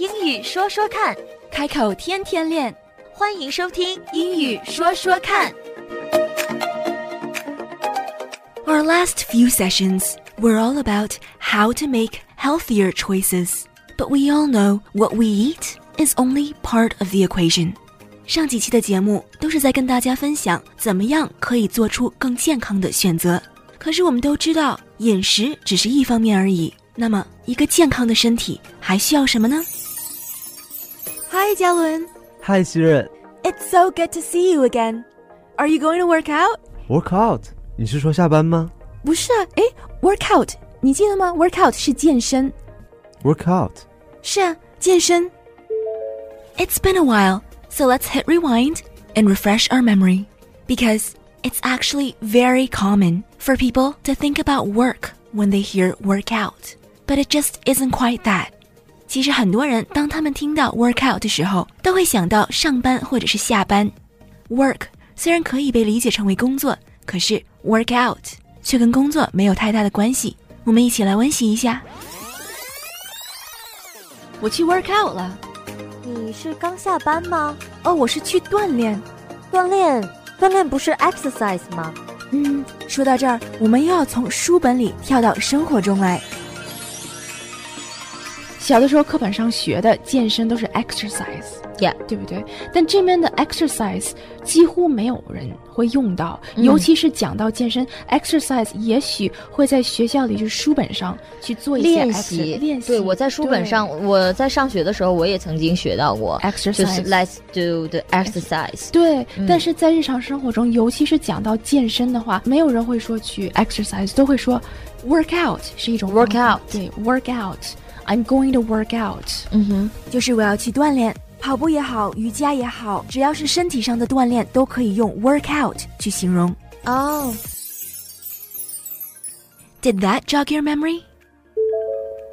英语说说看，开口天天练。欢迎收听《英语说说看》。Our last few sessions were all about how to make healthier choices, but we all know what we eat is only part of the equation. 上几期的节目都是在跟大家分享怎么样可以做出更健康的选择。可是我们都知道，饮食只是一方面而已。那么，一个健康的身体还需要什么呢 ？Hi, 嘉伦。嗨，希任 It's so good to see you again. Are you going to work out? ，work out，你是说下班吗不是啊，诶 w o r k out，你记得吗？workout 是健身。 ？work out，是啊，健身。It's been a while, so let's hit rewind and refresh our memory. Because it's actually very common for people to think about work when they hear workout, but it just isn't quite that. 其实很多人当他们听到 workout 的时候，都会想到上班或者是下班。Work 虽然可以被理解成为工作，可是 workout 却跟工作没有太大的关系。我们一起来温习一下。我去 workout 了。你是刚下班吗？哦，我是去锻炼。锻炼，锻炼不是 exercise 吗？嗯，说到这儿，我们又要从书本里跳到生活中来。小的时候课本上学的健身都是 exercise，Yeah 对不对？但这边的 exercise 几乎没有人会用到，嗯尤其是讲到健身 exercise，也许会在学校里就是书本上去做一些练习，练习。对，我在书本上，我在上学的时候，我也曾经学到过，对就是 exercise。Let's do the exercise。对，嗯但是在日常生活中，尤其是讲到健身的话，没有人会说去 exercise，都会说 work out 是一种 Work out 对，work out，I'm going to work out。嗯哼，就是我要去锻炼，跑步也好，瑜伽也好，只要是身体上的锻炼，都可以用 workout 去形容。哦， Did that jog your memory?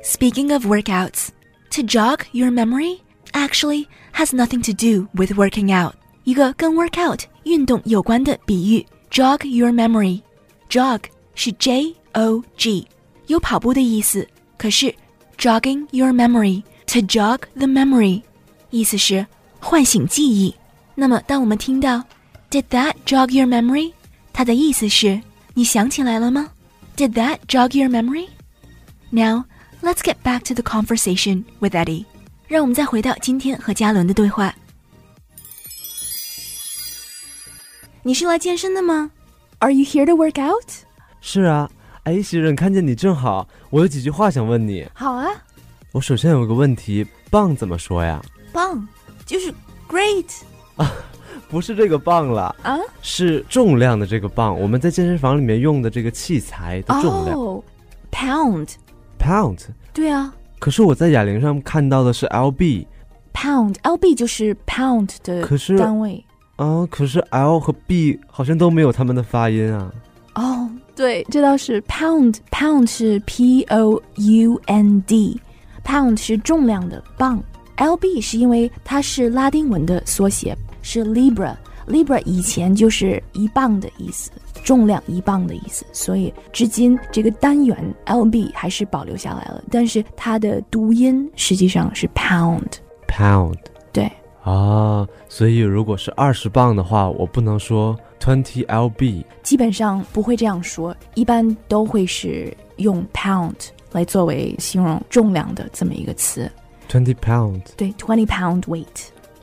Speaking of workouts, to jog your memory actually has nothing to do with working out. 一个跟 workout 运动有关的比喻，jog your memory。jog 是 J O G，有跑步的意思。可是 jogging your memory to jog the memory，意思是唤醒记忆。那么，当我们听到 Did that jog your memory？它的意思是你想起来了吗？Did that jog your memory? Now let's get back to the conversation with Eddie。让我们再回到今天和佳伦的对话。你是来健身的吗？Are you here to work out？是啊，哎，希任，看见你正好，我有几句话想问你。好啊，我首先有个问题，棒怎么说呀？棒，就是 great 啊不是这个棒了，啊。是重量的这个棒。我们在健身房里面用的这个器材的重量、哦、pound，pound。对啊可是我在哑铃上看到的是 lb，pound，lb 就是 pound 的可是单位。啊，可是 l 和 b 好像都没有他们的发音啊。哦，对，这倒是 pound，pound 是 p o u n d，pound 是重量的磅，lb 是因为它是拉丁文的缩写，是 libra，libra 以前就是一磅的意思，重量一磅的意思，所以至今这个单元 lb 还是保留下来了，但是它的读音实际上是 pound，pound 对，啊，所以如果是二十磅的话，我不能说 twenty lb。基本上不会这样说，一般都会是用 pound 来作为形容重量的这么一个词。twenty pound 对，twenty pound weight。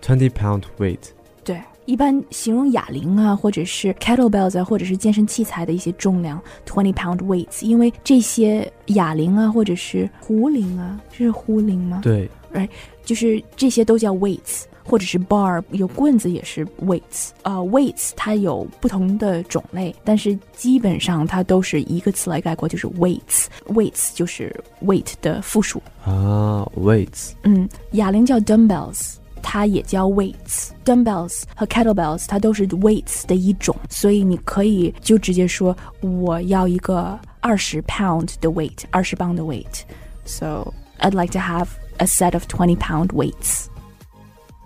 twenty pound weight。对，一般形容哑铃啊，或者是 kettlebells 啊，或者是健身器材的一些重量，twenty pound weights。因为这些哑铃啊，或者是壶铃啊，这是壶铃吗？对，right，，就是这些都叫 weights，或者是 bar，有棍子也是 weights。呃，weights 它有不同的种类，但是基本上它都是一个词来概括，就是 weights。weights 就是 weight 的复数。啊，weights。嗯，哑铃叫 dumbbells。它也叫 weights，dumbbells 和 kettlebells 它都是 weights 的一种，所以你可以就直接说我要一个二十 pound 的 weight，二十磅的 weight。So I'd like to have a set of twenty pound weights.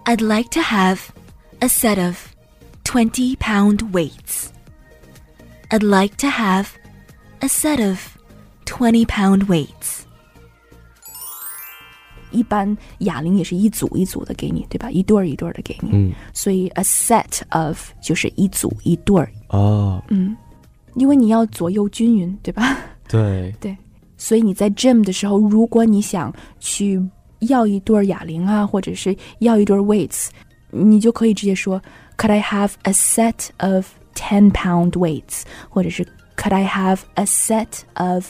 I'd like to have a set of twenty pound weights. I'd like to have a set of twenty pound weights. 一般哑铃也是一组一组的给你，对吧？一对儿一对儿的给你，嗯，所以 a set of 就是一组一对儿，哦，嗯，因为你要左右均匀，对吧？对，所以你在 gym 的时候，如果你想去 要一对儿哑铃啊，或者是要一对儿 weights，你就可以直接说 Could I have a set of ten pound weights？或者是 Could I have a set of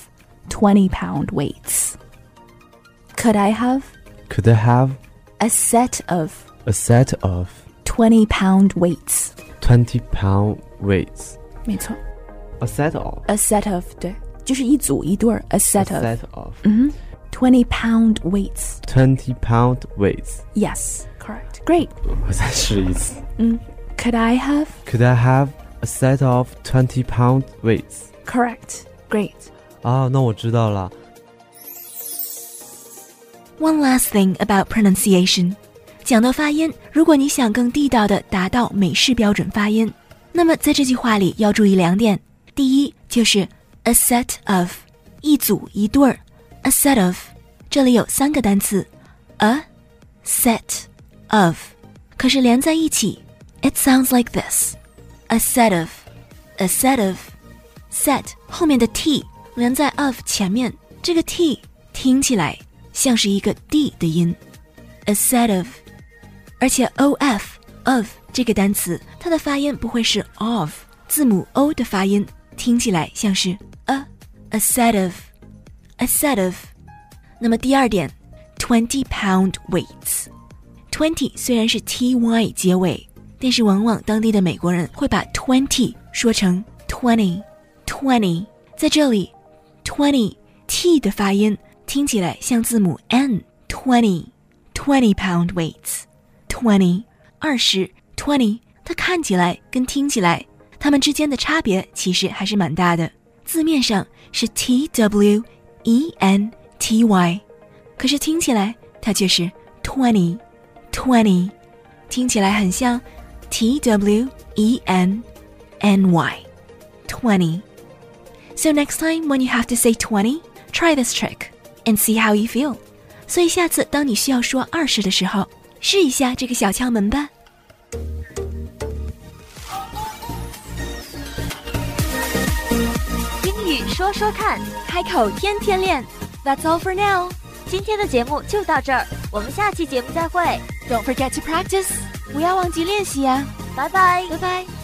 twenty pound weights？Could I have Could I have a set of a set of twenty pound weights？ twenty pound weights? 没错 A set of ，a set of 对，就是一组一对儿，a a set of， set of 嗯哼 ，twenty pound weights。 twenty pound weights. Yes, correct. Great. 我再试一次。嗯，Could I have? Could I have a set of twenty pound weights? Correct. Great. 啊，那我知道了。 One last thing about pronunciation，讲到发音，如果你想更地道的达到美式标准发音，那么在这句话里要注意两点。第一就是 a set of，一组一对儿 ，a set of，这里有三个单词，a set of，可是连在一起，it sounds like this，a set of，a set of，set 后面的 t 连在 of 前面，这个 t 听起来像是一个 d 的音，a set of，而且 o f of 这个单词，它的发音不会是 of，字母 o 的发音听起来像是 a a set A set of。那么第二点，twenty pound weights，twenty 虽然是 t y 结尾，但是往往当地的美国人会把 twenty 说成 twenty，twenty，在这里 twenty t 的发音听起来像字母 n twenty twenty pound weights twenty 二十 twenty，它看起来跟听起来，它们之间的差别其实还是蛮大的。字面上是 t w e n t y，可是听起来它却是 twenty twenty，听起来很像 t w e n n y twenty。So next time when you have to say twenty, try this trick and see how you feel. 所以下次当你需要说二十的时候，试一下这个小窍门吧。 说说看，开口天天练。That's all for now. 今天的节目就到这儿，我们下期节目再会，Don't forget to practice. 不要忘记练习呀、拜拜。拜拜。